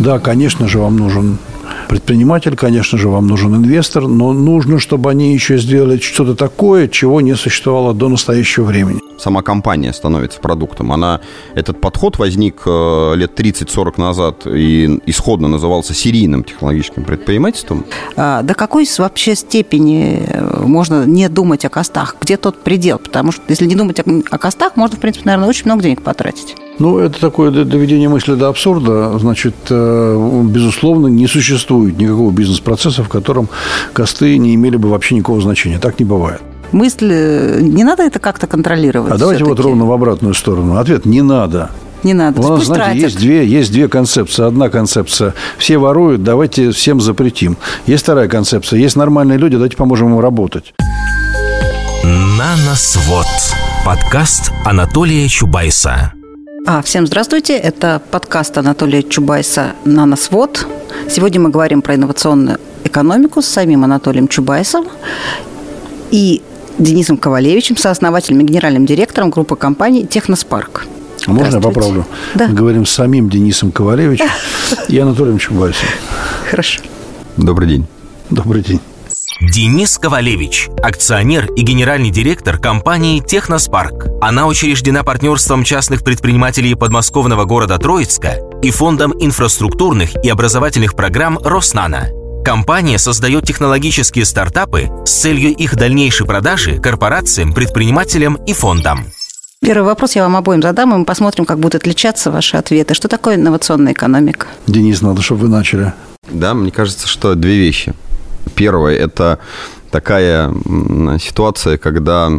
Да, конечно же, вам нужен предприниматель, конечно же, вам нужен инвестор, но нужно, чтобы они еще сделали что-то такое, чего не существовало до настоящего времени. Сама компания становится продуктом. Она, этот подход возник э, лет 30-40 назад и исходно назывался серийным технологическим предпринимательством. А, до какой вообще степени э, можно не думать о костах? Где тот предел? Потому что если не думать о, о костах, можно, в принципе, наверное, очень много денег потратить. Ну, это такое доведение мысли до абсурда. Значит, э, безусловно, не существует никакого бизнес-процесса, в котором косты не имели бы вообще никакого значения. Так не бывает. Мысль, не надо это как-то контролировать? А давайте вот ровно в обратную сторону. Ответ – не надо. Не надо. У нас, знаете, есть две, есть две концепции. Одна концепция – все воруют, давайте всем запретим. Есть вторая концепция – есть нормальные люди, давайте поможем им работать. Наносвод. Подкаст Анатолия Чубайса. А, всем здравствуйте. Это подкаст Анатолия Чубайса «Наносвод». Сегодня мы говорим про инновационную экономику с самим Анатолием Чубайсом и Денисом Ковалевичем, сооснователем и генеральным директором группы компаний «Техноспарк». А можно я поправлю? Да. Мы говорим с самим Денисом Ковалевичем и Анатолием Чубайсом. Хорошо. Добрый день. Добрый день. Денис Ковалевич, акционер и генеральный директор компании «Техноспарк». Она учреждена партнерством частных предпринимателей подмосковного города Троицка и Фондом инфраструктурных и образовательных программ «Роснана». Компания создает технологические стартапы с целью их дальнейшей продажи корпорациям, предпринимателям и фондам. Первый вопрос я вам обоим задам, и мы посмотрим, как будут отличаться ваши ответы. Что такое инновационная экономика? Денис, надо, чтобы вы начали. Да, мне кажется, что две вещи – Первое – это такая ситуация, когда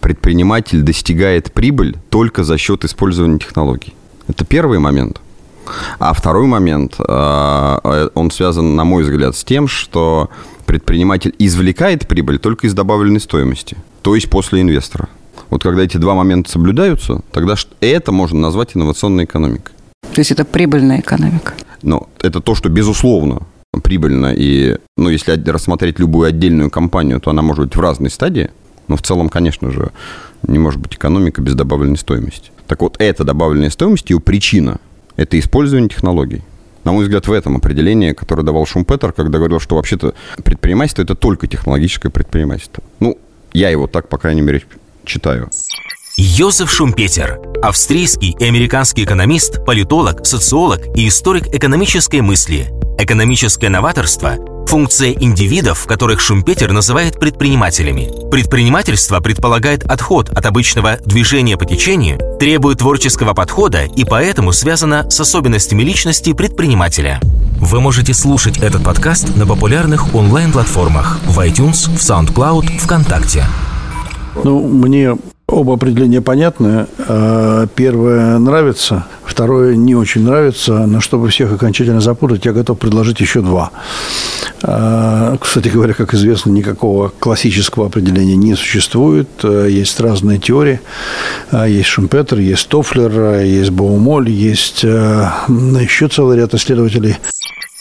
предприниматель достигает прибыль только за счет использования технологий. Это первый момент. А второй момент, а, э, он связан, на мой взгляд, с тем, что предприниматель извлекает прибыль только из добавленной стоимости, то есть после инвестора. Вот когда эти два момента соблюдаются, тогда это можно назвать инновационной экономикой. То есть это прибыльная экономика? Ну, это то, что, безусловно, прибыльно. И, ну, если рассмотреть любую отдельную компанию, то она может быть в разной стадии. Но в целом, конечно же, не может быть экономика без добавленной стоимости. Так вот, эта добавленная стоимость, ее причина – это использование технологий. На мой взгляд, в этом определении, которое давал Шумпетер, когда говорил, что вообще-то предпринимательство – это только технологическое предпринимательство. Ну, я его так, по крайней мере, читаю. Йозеф Шумпетер – австрийский и американский экономист, политолог, социолог и историк экономической мысли – Экономическое новаторство – функция индивидов, которых Шумпетер называет предпринимателями. Предпринимательство предполагает отход от обычного движения по течению, требует творческого подхода и поэтому связано с особенностями личности предпринимателя. Вы можете слушать этот подкаст на популярных онлайн-платформах в iTunes, в SoundCloud, ВКонтакте. Ну, мне Оба определения понятны. А, первое нравится, второе не очень нравится. Но чтобы всех окончательно запутать, я готов предложить еще два. А, кстати говоря, как известно, никакого классического определения не существует. Есть разные теории. А, есть Шумпетер, есть Тофлер, есть Боумоль, есть еще целый ряд исследователей.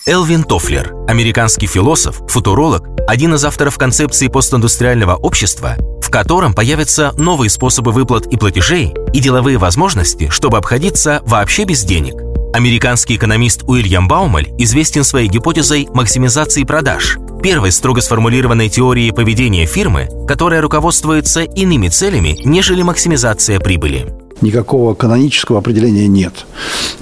Элвин Тофлер, американский философ, футуролог, один из авторов концепции постиндустриального общества, котором появятся новые способы выплат и платежей и деловые возможности, чтобы обходиться вообще без денег. Американский экономист Уильям Баумель известен своей гипотезой максимизации продаж, первой строго сформулированной теорией поведения фирмы, которая руководствуется иными целями, нежели максимизация прибыли никакого канонического определения нет.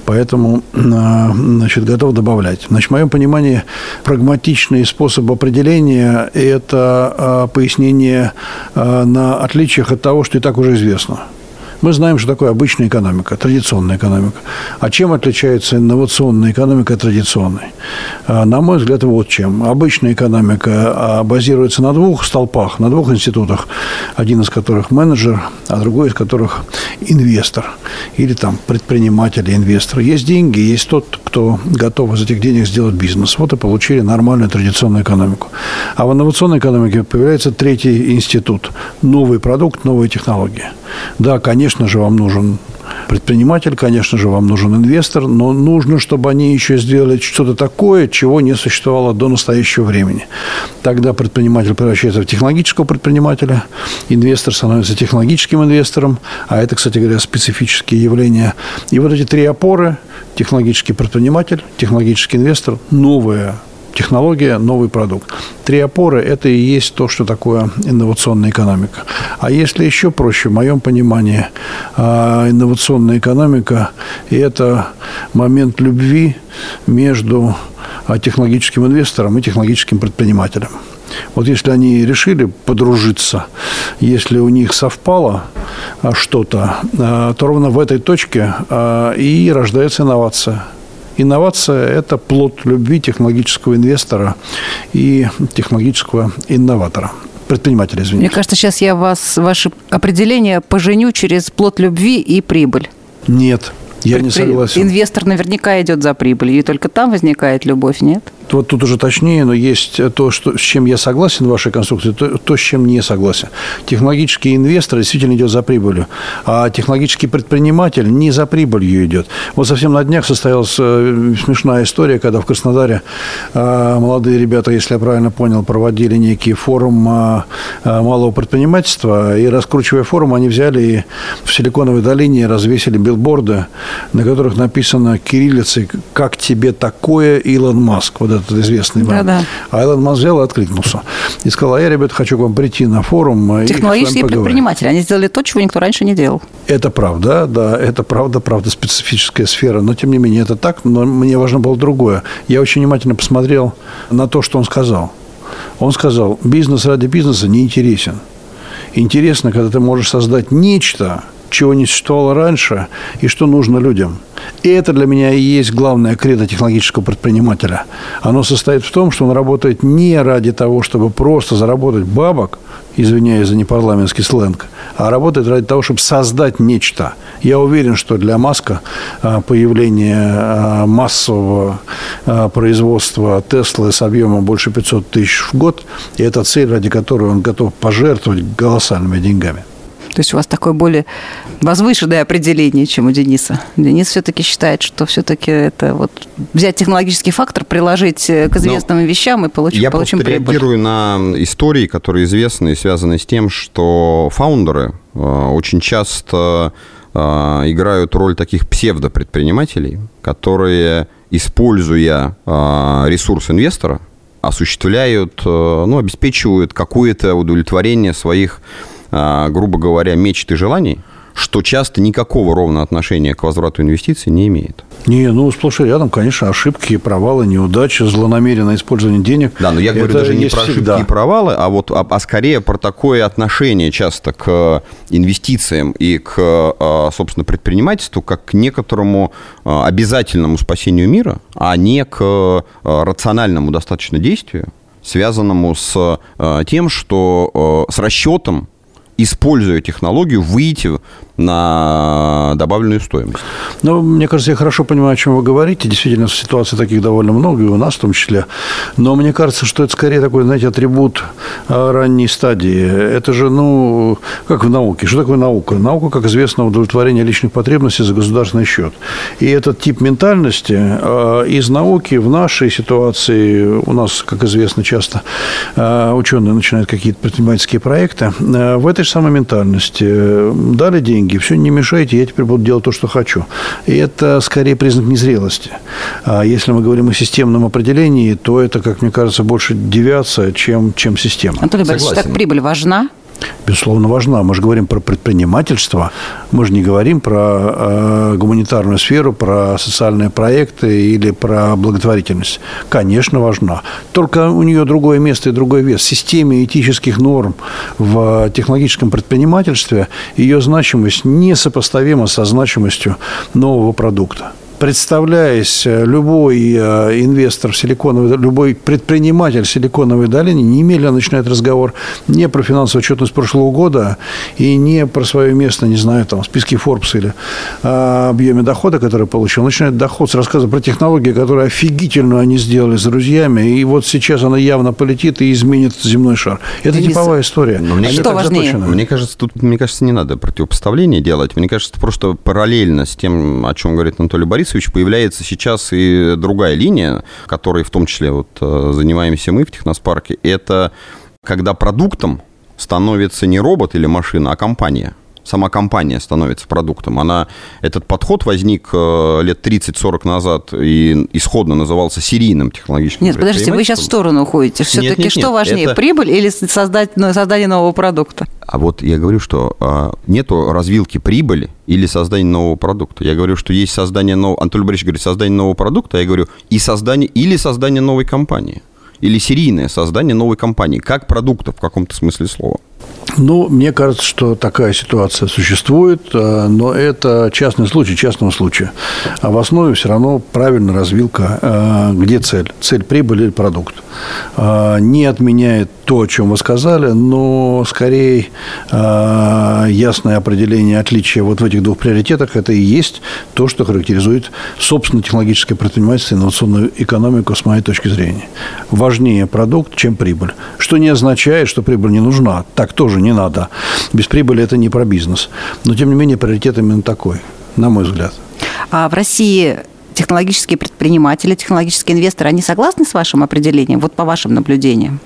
Поэтому а, значит, готов добавлять. Значит, в моем понимании прагматичный способ определения – это а, пояснение а, на отличиях от того, что и так уже известно. Мы знаем, что такое обычная экономика, традиционная экономика. А чем отличается инновационная экономика от традиционной? А, на мой взгляд, вот чем. Обычная экономика а, базируется на двух столпах, на двух институтах. Один из которых менеджер, а другой из которых инвестор. Или там предприниматель и инвестор. Есть деньги, есть тот, кто готов из этих денег сделать бизнес. Вот и получили нормальную традиционную экономику. А в инновационной экономике появляется третий институт. Новый продукт, новые технологии. Да, конечно же, вам нужен предприниматель, конечно же, вам нужен инвестор, но нужно, чтобы они еще сделали что-то такое, чего не существовало до настоящего времени. Тогда предприниматель превращается в технологического предпринимателя, инвестор становится технологическим инвестором, а это, кстати говоря, специфические явления. И вот эти три опоры – технологический предприниматель, технологический инвестор, новая технология, новый продукт. Три опоры – это и есть то, что такое инновационная экономика. А если еще проще, в моем понимании, а, инновационная экономика – это момент любви между а, технологическим инвестором и технологическим предпринимателем. Вот если они решили подружиться, если у них совпало а, что-то, то ровно в этой точке и рождается инновация. Инновация – это плод любви технологического инвестора и технологического инноватора предпринимателя, извините. Мне кажется, сейчас я вас, ваше определение поженю через плод любви и прибыль. Нет, я Предпри... не согласен. Инвестор наверняка идет за прибылью, и только там возникает любовь, нет? Вот тут уже точнее, но есть то, что, с чем я согласен в вашей конструкции, то, то, с чем не согласен. Технологический инвестор действительно идет за прибылью, а технологический предприниматель не за прибылью идет. Вот совсем на днях состоялась э, смешная история, когда в Краснодаре э, молодые ребята, если я правильно понял, проводили некий форум э, малого предпринимательства, и раскручивая форум, они взяли и в Силиконовой долине развесили билборды, на которых написано кириллицей «Как тебе такое, Илон Маск?» Этот известный вам. Да, да. А Илон Маск взял и откликнулся. И сказал, а я, ребята, хочу к вам прийти на форум. Технологические предприниматели. Они сделали то, чего никто раньше не делал. Это правда, да, это правда, правда, специфическая сфера. Но, тем не менее, это так. Но мне важно было другое. Я очень внимательно посмотрел на то, что он сказал. Он сказал, бизнес ради бизнеса не интересен. Интересно, когда ты можешь создать нечто, чего не существовало раньше и что нужно людям. И это для меня и есть главное кредо технологического предпринимателя. Оно состоит в том, что он работает не ради того, чтобы просто заработать бабок, извиняюсь за непарламентский сленг, а работает ради того, чтобы создать нечто. Я уверен, что для Маска а, появление а, массового а, производства Теслы с объемом больше 500 тысяч в год – это цель, ради которой он готов пожертвовать колоссальными деньгами. То есть у вас такое более возвышенное определение, чем у Дениса. Денис все-таки считает, что все-таки это вот взять технологический фактор, приложить э, к известным Но вещам и получить я получим прибыль. Я реагирую на истории, которые известны и связаны с тем, что фаундеры э, очень часто э, играют роль таких псевдопредпринимателей, которые, используя ресурс инвестора, осуществляют, ну, обеспечивают какое-то удовлетворение своих грубо говоря, мечт и желаний, что часто никакого ровно отношения к возврату инвестиций не имеет. Не, ну сплошь и рядом, конечно, ошибки, провалы, неудачи, злонамеренное использование денег. Да, но я говорю даже не про ошибки всегда. и провалы, а вот а, а скорее про такое отношение часто к инвестициям и к, а, собственно, предпринимательству как к некоторому обязательному спасению мира, а не к рациональному достаточно действию, связанному с тем, что с расчетом используя технологию, выйти на добавленную стоимость. Ну, мне кажется, я хорошо понимаю, о чем вы говорите. Действительно, ситуаций таких довольно много, и у нас в том числе. Но мне кажется, что это скорее такой, знаете, атрибут а, ранней стадии. Это же, ну, как в науке. Что такое наука? Наука, как известно, удовлетворение личных потребностей за государственный счет. И этот тип ментальности а, из науки в нашей ситуации, у нас, как известно, часто а, ученые начинают какие-то предпринимательские проекты, в этой же самой ментальности дали деньги, деньги, все, не мешайте, я теперь буду делать то, что хочу. И это скорее признак незрелости. А если мы говорим о системном определении, то это, как мне кажется, больше девиация, чем, чем система. Анатолий Борисович, так прибыль важна? Безусловно, важна. Мы же говорим про предпринимательство, мы же не говорим про э, гуманитарную сферу, про социальные проекты или про благотворительность. Конечно, важна. Только у нее другое место и другой вес. В системе этических норм в технологическом предпринимательстве ее значимость несопоставима со значимостью нового продукта представляясь, любой инвестор силиконовой, любой предприниматель силиконовой долины немедленно начинает разговор не про финансовую отчетность прошлого года и не про свое место, не знаю, там, в списке Forbes или а, объеме дохода, который получил. Начинает доход с рассказа про технологии, которые офигительно они сделали с друзьями, и вот сейчас она явно полетит и изменит земной шар. Это Денис, типовая история. Но мне, что важнее? Мне кажется, тут, мне кажется, не надо противопоставление делать. Мне кажется, просто параллельно с тем, о чем говорит Анатолий Борисович, появляется сейчас и другая линия, которой в том числе вот э, занимаемся мы в Техноспарке. Это когда продуктом становится не робот или машина, а компания – сама компания становится продуктом. Она, этот подход возник э, лет 30-40 назад и исходно назывался серийным технологическим Нет, подождите, вы сейчас в сторону уходите. Все-таки что нет, важнее, это... прибыль или создать, ну, создание нового продукта? А вот я говорю, что а, нету развилки прибыли или создания нового продукта. Я говорю, что есть создание нового... Анатолий Борисович говорит, создание нового продукта, а я говорю, и создание... или создание новой компании. Или серийное создание новой компании, как продукта в каком-то смысле слова. Ну, мне кажется, что такая ситуация существует, э, но это частный случай частного случая. А в основе все равно правильная развилка, э, где цель. Цель – прибыль или продукт. Э, не отменяет то, о чем вы сказали, но скорее ясное определение отличия вот в этих двух приоритетах – это и есть то, что характеризует собственно технологическое предпринимательство инновационную экономику с моей точки зрения. Важнее продукт, чем прибыль. Что не означает, что прибыль не нужна. Так тоже не надо. Без прибыли это не про бизнес. Но, тем не менее, приоритет именно такой, на мой взгляд. А в России технологические предприниматели, технологические инвесторы, они согласны с вашим определением, вот по вашим наблюдениям?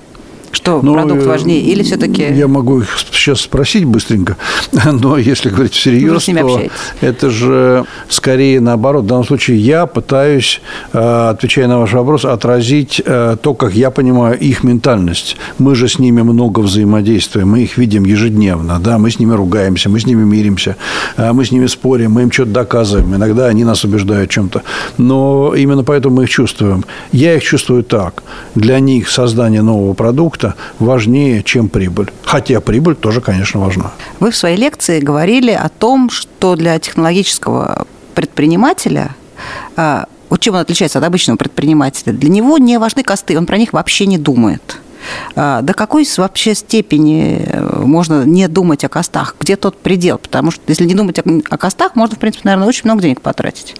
Что но, ну, продукт э, важнее или все-таки... Я могу их сейчас спросить быстренько, но если говорить всерьез, то общаетесь. это же скорее наоборот. В данном случае я пытаюсь, э, отвечая на ваш вопрос, отразить э, то, как я понимаю их ментальность. Мы же с ними много взаимодействуем, мы их видим ежедневно, да, мы с ними ругаемся, мы с ними миримся, мы с ними спорим, мы им что-то доказываем. Иногда они нас убеждают в чем-то. Но именно поэтому мы их чувствуем. Я их чувствую так. Для них создание нового продукта это важнее, чем прибыль. Хотя прибыль тоже, конечно, важна. Вы в своей лекции говорили о том, что для технологического предпринимателя а, вот чем он отличается от обычного предпринимателя? Для него не важны косты, он про них вообще не думает. А, до какой вообще степени э, можно не думать о костах? Где тот предел? Потому что если не думать о костах, можно, в принципе, наверное, очень много денег потратить.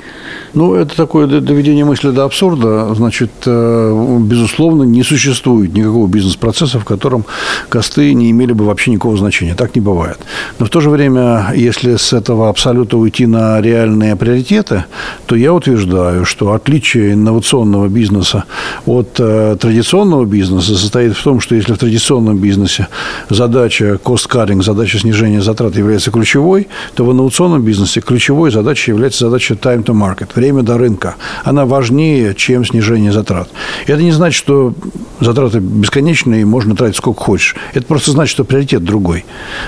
Ну, это такое доведение мысли до абсурда. Значит, э, безусловно, не существует никакого бизнес-процесса, в котором косты не имели бы вообще никакого значения. Так не бывает. Но в то же время, если с этого абсолюта уйти на реальные приоритеты, то я утверждаю, что отличие инновационного бизнеса от э, традиционного бизнеса состоит в том, что если в традиционном бизнесе задача cost-cutting, задача снижения затрат является ключевой, то в инновационном бизнесе ключевой задачей является задача time to market, время до рынка. Она важнее, чем снижение затрат. И это не значит, что затраты бесконечные, и можно тратить сколько хочешь. Это просто значит, что приоритет другой.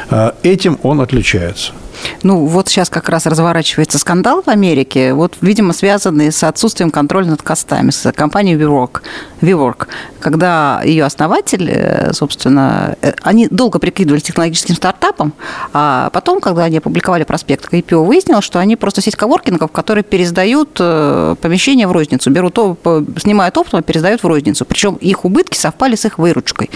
А этим он отличается. Ну, вот сейчас как раз разворачивается скандал в Америке, вот, видимо, связанный с отсутствием контроля над костами, с компанией WeWork, WeWork когда ее основатель, э, собственно, э, они долго прикидывались технологическим стартапом, а потом, когда они опубликовали проспект к IPO, выяснилось, что они просто сеть коворкингов, которые пересдают э, помещение в розницу, берут, снимают оптом, пересдают в розницу. Причем их убытки совпали с их выручкой.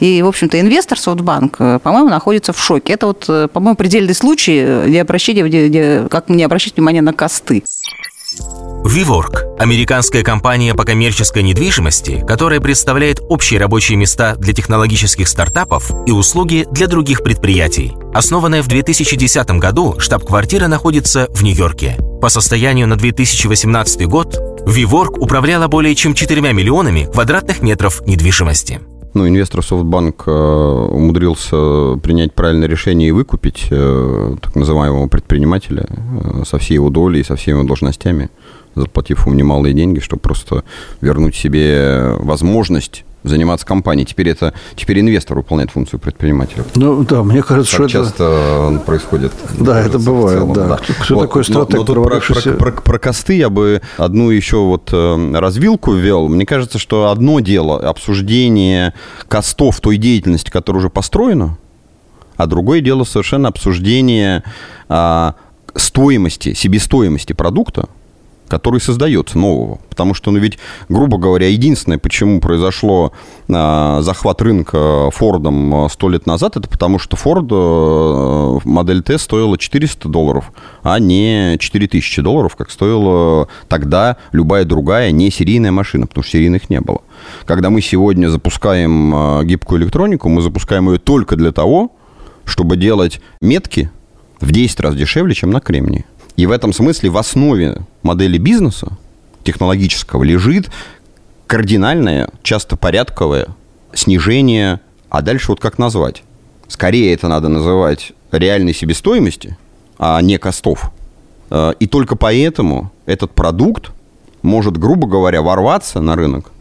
И, в общем-то, инвестор Софтбанк, по-моему, находится в шоке. Это вот, по-моему, предельный случай не обращение, как не обращать внимание на косты. WeWork – американская компания по коммерческой недвижимости, которая представляет общие рабочие места для технологических стартапов и услуги для других предприятий. Основанная в 2010 году, штаб-квартира находится в Нью-Йорке. По состоянию на 2018 год WeWork управляла более чем 4 миллионами квадратных метров недвижимости. Ну, инвестор Софтбанк э, умудрился принять правильное решение и выкупить э, так называемого предпринимателя э, со всей его долей, со всеми его должностями, заплатив ему немалые деньги, чтобы просто вернуть себе возможность заниматься компанией. Теперь это теперь инвестор выполняет функцию предпринимателя. Ну да, мне кажется, так что часто это... происходит. Да, это бывает. Целом, да. Да. Кто вот. такой стратег? Но, но тут про, про, про, про косты я бы одну еще вот э, развилку ввел. Мне кажется, что одно дело обсуждение костов той деятельности, которая уже построена, а другое дело совершенно обсуждение а, стоимости, себестоимости продукта, который создается нового. Потому что, ну ведь, грубо говоря, единственное, почему произошло э, захват рынка Фордом сто лет назад, это потому что Форд э, модель Т стоила 400 долларов, а не 4000 долларов, как стоила тогда любая другая не серийная машина, потому что серийных не было. Когда мы сегодня запускаем э, гибкую электронику, мы запускаем ее только для того, чтобы делать метки в 10 раз дешевле, чем на кремнии. И в этом смысле в основе модели бизнеса технологического лежит кардинальное, часто порядковое снижение, а дальше вот как назвать? Скорее это надо называть реальной себестоимости, а не костов. Э, и только поэтому этот продукт может, грубо говоря, ворваться на рынок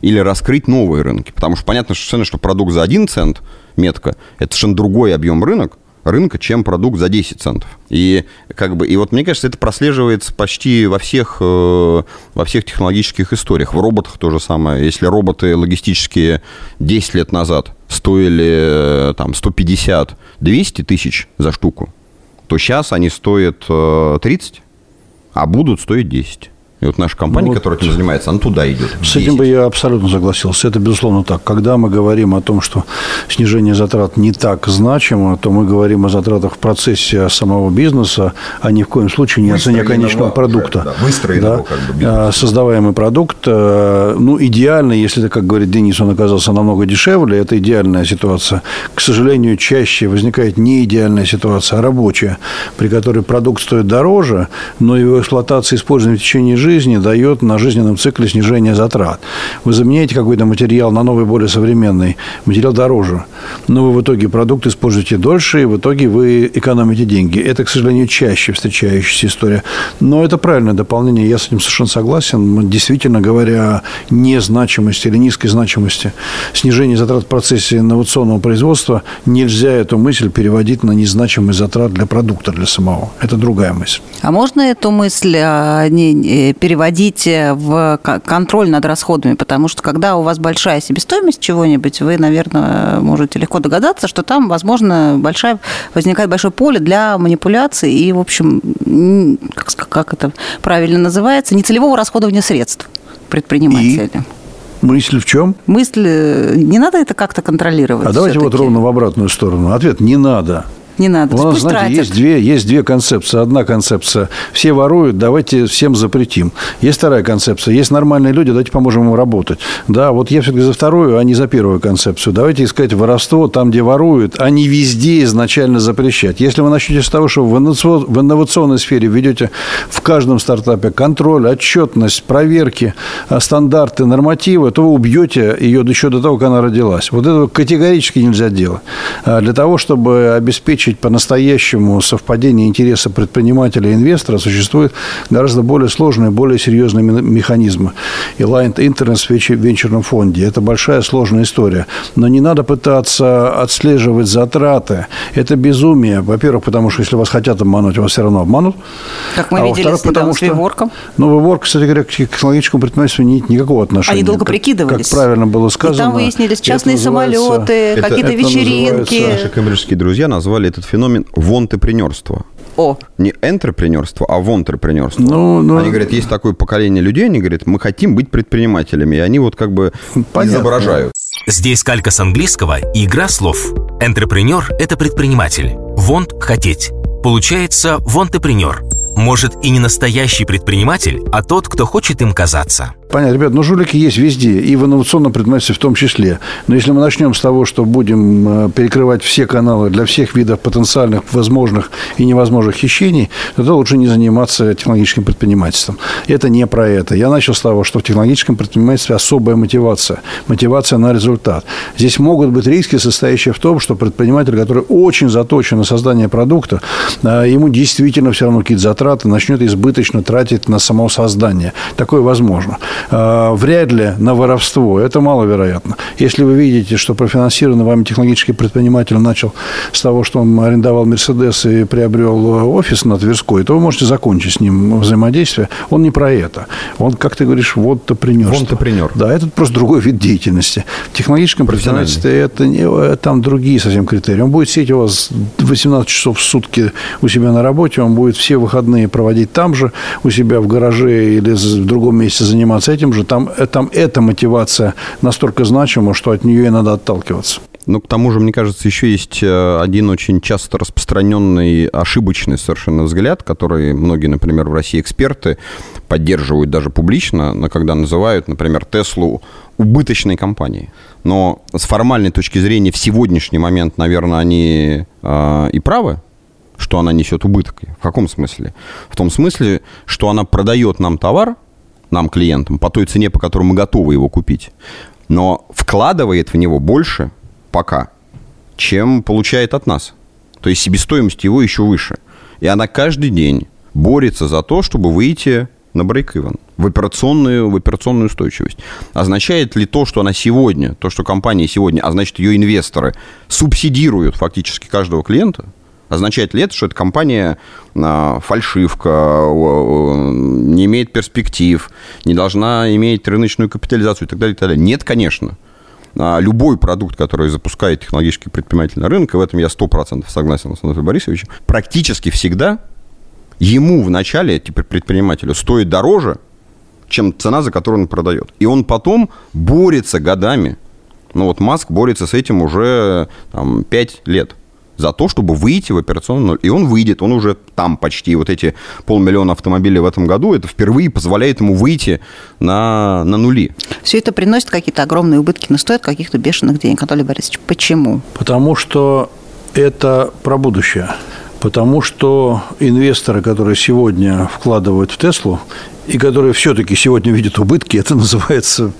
или раскрыть новые рынки. Потому что понятно совершенно, что продукт за 1 цент метка – это совершенно другой объем рынок, рынка, чем продукт за 10 центов. И, как бы, и вот мне кажется, это прослеживается почти во всех, э, во всех технологических историях. В роботах то же самое. Если роботы логистические 10 лет назад стоили э, там, 150-200 тысяч за штуку, то сейчас они стоят 30, э, а будут стоить 10. И вот наша компания, ну, вот которая этим занимается, она туда идет. С этим бы я абсолютно согласился. Это, безусловно, так. Когда мы говорим о том, что снижение затрат не так значимо, то мы говорим о затратах в процессе самого бизнеса, а ни в коем случае не о цене конечного продукта. Да, выстроенного да? как бы бизнеса. Создаваемый продукт, э, ну, идеально, если это, как говорит Денис, он оказался намного дешевле, это идеальная ситуация. К сожалению, чаще возникает не идеальная ситуация, а рабочая, при которой продукт стоит дороже, но его эксплуатация и использование в течение жизни жизни дает на жизненном цикле снижение затрат. Вы заменяете какой-то материал на новый, более современный, материал дороже, но вы в итоге продукт используете дольше, и в итоге вы экономите деньги. Это, к сожалению, чаще встречающаяся история. Но это правильное дополнение, я с этим совершенно согласен. Действительно говоря о незначимости или низкой значимости снижения затрат в процессе инновационного производства, нельзя эту мысль переводить на незначимость затрат для продукта, для самого. Это другая мысль. А можно эту мысль а, не, переводить в контроль над расходами, потому что когда у вас большая себестоимость чего-нибудь, вы, наверное, можете легко догадаться, что там, возможно, большая, возникает большое поле для манипуляций и, в общем, как, как это правильно называется, нецелевого расходования средств предпринимателя. И? Мысль в чем? Мысль, э, не надо это как-то контролировать. А давайте вот ровно в обратную сторону. Ответ не надо не надо. У нас, знаете, есть две, есть две концепции. Одна концепция – все воруют, давайте всем запретим. Есть вторая концепция – есть нормальные люди, давайте поможем им работать. Да, вот я все-таки за вторую, а не за первую концепцию. Давайте искать воровство там, где воруют, а не везде изначально запрещать. Если вы начнете с того, что в инновационной сфере ведете в каждом стартапе контроль, отчетность, проверки, а, стандарты, нормативы, то вы убьете ее еще до того, как она родилась. Вот этого категорически нельзя делать. А для того, чтобы обеспечить обеспечить по-настоящему совпадение интереса предпринимателя и инвестора, существуют гораздо более сложные, более серьезные механизмы. И Line Internet в венчурном фонде. Это большая сложная история. Но не надо пытаться отслеживать затраты. Это безумие. Во-первых, потому что если вас хотят обмануть, вас все равно обманут. Как мы а видели с потому, с Виворком. Ну, Виворк, кстати говоря, к технологическому предпринимательству не имеет никакого отношения. Они долго прикидывались. Как правильно было сказано. И там выяснились частные самолеты, какие-то вечеринки. Наши коммерческие друзья назвали это этот феномен вонтепренерства. О. Не энтрепренерство, а вонтрепренерство. Ну, ну, они говорят, есть такое поколение людей, они говорят, мы хотим быть предпринимателями. И они вот как бы Понятно. изображают. Здесь калька с английского и игра слов. Энтрепренер – это предприниматель. Вонт – хотеть. Получается, вонтепренер. Может и не настоящий предприниматель, а тот, кто хочет им казаться. Понятно, ребят, но жулики есть везде, и в инновационном предпринимательстве в том числе. Но если мы начнем с того, что будем э, перекрывать все каналы для всех видов потенциальных, возможных и невозможных хищений, то лучше не заниматься технологическим предпринимательством. Это не про это. Я начал с того, что в технологическом предпринимательстве особая мотивация. Мотивация на результат. Здесь могут быть риски, состоящие в том, что предприниматель, который очень заточен на создание продукта, э, ему действительно все равно какие-то затраты начнет избыточно тратить на само создание. Такое возможно. э, вряд ли на воровство. Это маловероятно. Если вы видите, что профинансированный вами технологический предприниматель начал с того, что он арендовал Мерседес и приобрел офис на Тверской, то вы можете закончить с ним взаимодействие. Он не про это. Он, как ты говоришь, вот топренер. Он топренер. Да, это просто другой вид деятельности. В технологическом предпринимательстве это не, там другие совсем критерии. Он будет сидеть у вас 18 часов в сутки у себя на работе, он будет все выходные проводить там же, у себя в гараже или в другом месте заниматься этим же. Там, там эта мотивация настолько значима, что от нее и надо отталкиваться. Ну, к тому же, мне кажется, еще есть э, один очень часто распространенный ошибочный совершенно взгляд, который многие, например, в России эксперты поддерживают даже публично, но когда называют, например, Теслу убыточной компанией. Но с формальной точки зрения в сегодняшний момент, наверное, они э, и правы, что она несет убыток. В каком смысле? В том смысле, что она продает нам товар, нам, клиентам, по той цене, по которой мы готовы его купить, но вкладывает в него больше, пока, чем получает от нас. То есть себестоимость его еще выше. И она каждый день борется за то, чтобы выйти на брейк-ивен, в операционную, в операционную устойчивость. Означает ли то, что она сегодня, то, что компания сегодня, а значит ее инвесторы субсидируют фактически каждого клиента, означает ли это, что эта компания а, фальшивка, не имеет перспектив, не должна иметь рыночную капитализацию и так далее, и так далее? Нет, конечно. А, любой продукт, который запускает технологический предприниматель на рынок, и в этом я 100% согласен с Анатолием Борисовичем, практически всегда ему в начале, теперь предпринимателю, стоит дороже, чем цена, за которую он продает. И он потом борется годами. Ну вот Маск борется с этим уже там, 5 лет за то, чтобы выйти в операционную ноль. И он выйдет, он уже там почти. Вот эти полмиллиона автомобилей в этом году, это впервые позволяет ему выйти на, на нули. Все это приносит какие-то огромные убытки, но стоит каких-то бешеных денег. Анатолий Борисович, почему? Потому что это про будущее. Потому что инвесторы, которые сегодня вкладывают в Теслу, и которые все-таки сегодня видят убытки, это называется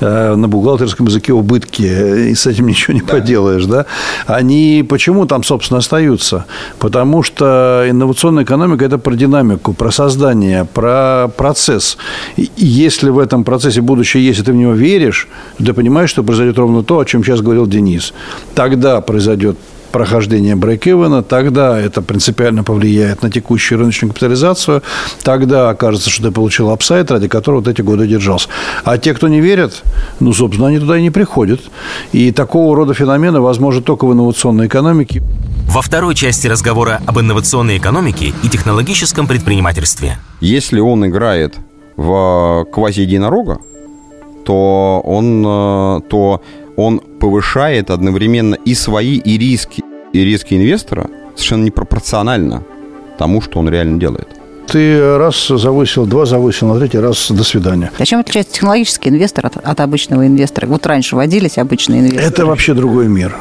э, на бухгалтерском языке убытки, и с этим ничего не да. поделаешь, да, они почему там, собственно, остаются? Потому что инновационная экономика – это про динамику, про создание, про процесс. И если в этом процессе будущее есть, и ты в него веришь, то ты понимаешь, что произойдет ровно то, о чем сейчас говорил Денис. Тогда произойдет прохождения брейк-ивена, тогда это принципиально повлияет на текущую рыночную капитализацию, тогда окажется, что ты получил апсайт, ради которого вот эти годы держался. А те, кто не верят, ну, собственно, они туда и не приходят. И такого рода феномены возможны только в инновационной экономике. Во второй части разговора об инновационной экономике и технологическом предпринимательстве. Если он играет в квази-единорога, то он, э, то он повышает одновременно и свои, и риски, и риски инвестора совершенно непропорционально тому, что он реально делает. Ты раз завысил, два завысил, на третий раз до свидания. А чем отличается технологический инвестор от, от обычного инвестора? Вот раньше водились обычные инвесторы. Это вообще другой мир.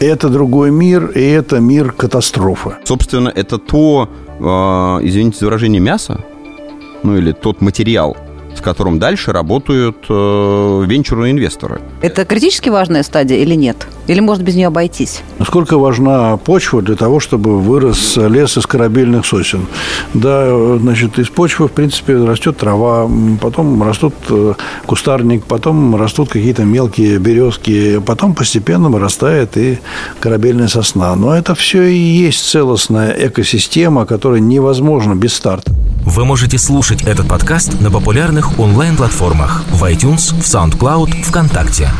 Это другой мир, и это мир катастрофы. Собственно, это то, э, извините за выражение, мясо, ну или тот материал, с которым дальше работают э, венчурные инвесторы. Это критически важная стадия или нет? Или может без нее обойтись? Насколько важна почва для того, чтобы вырос лес из корабельных сосен? Да, значит, из почвы, в принципе, растет трава, потом растут э, кустарник, потом растут какие-то мелкие березки, потом постепенно вырастает и корабельная сосна. Но это все и есть целостная экосистема, которая невозможна без старта. Вы можете слушать этот подкаст на популярных онлайн-платформах в iTunes, в SoundCloud, ВКонтакте.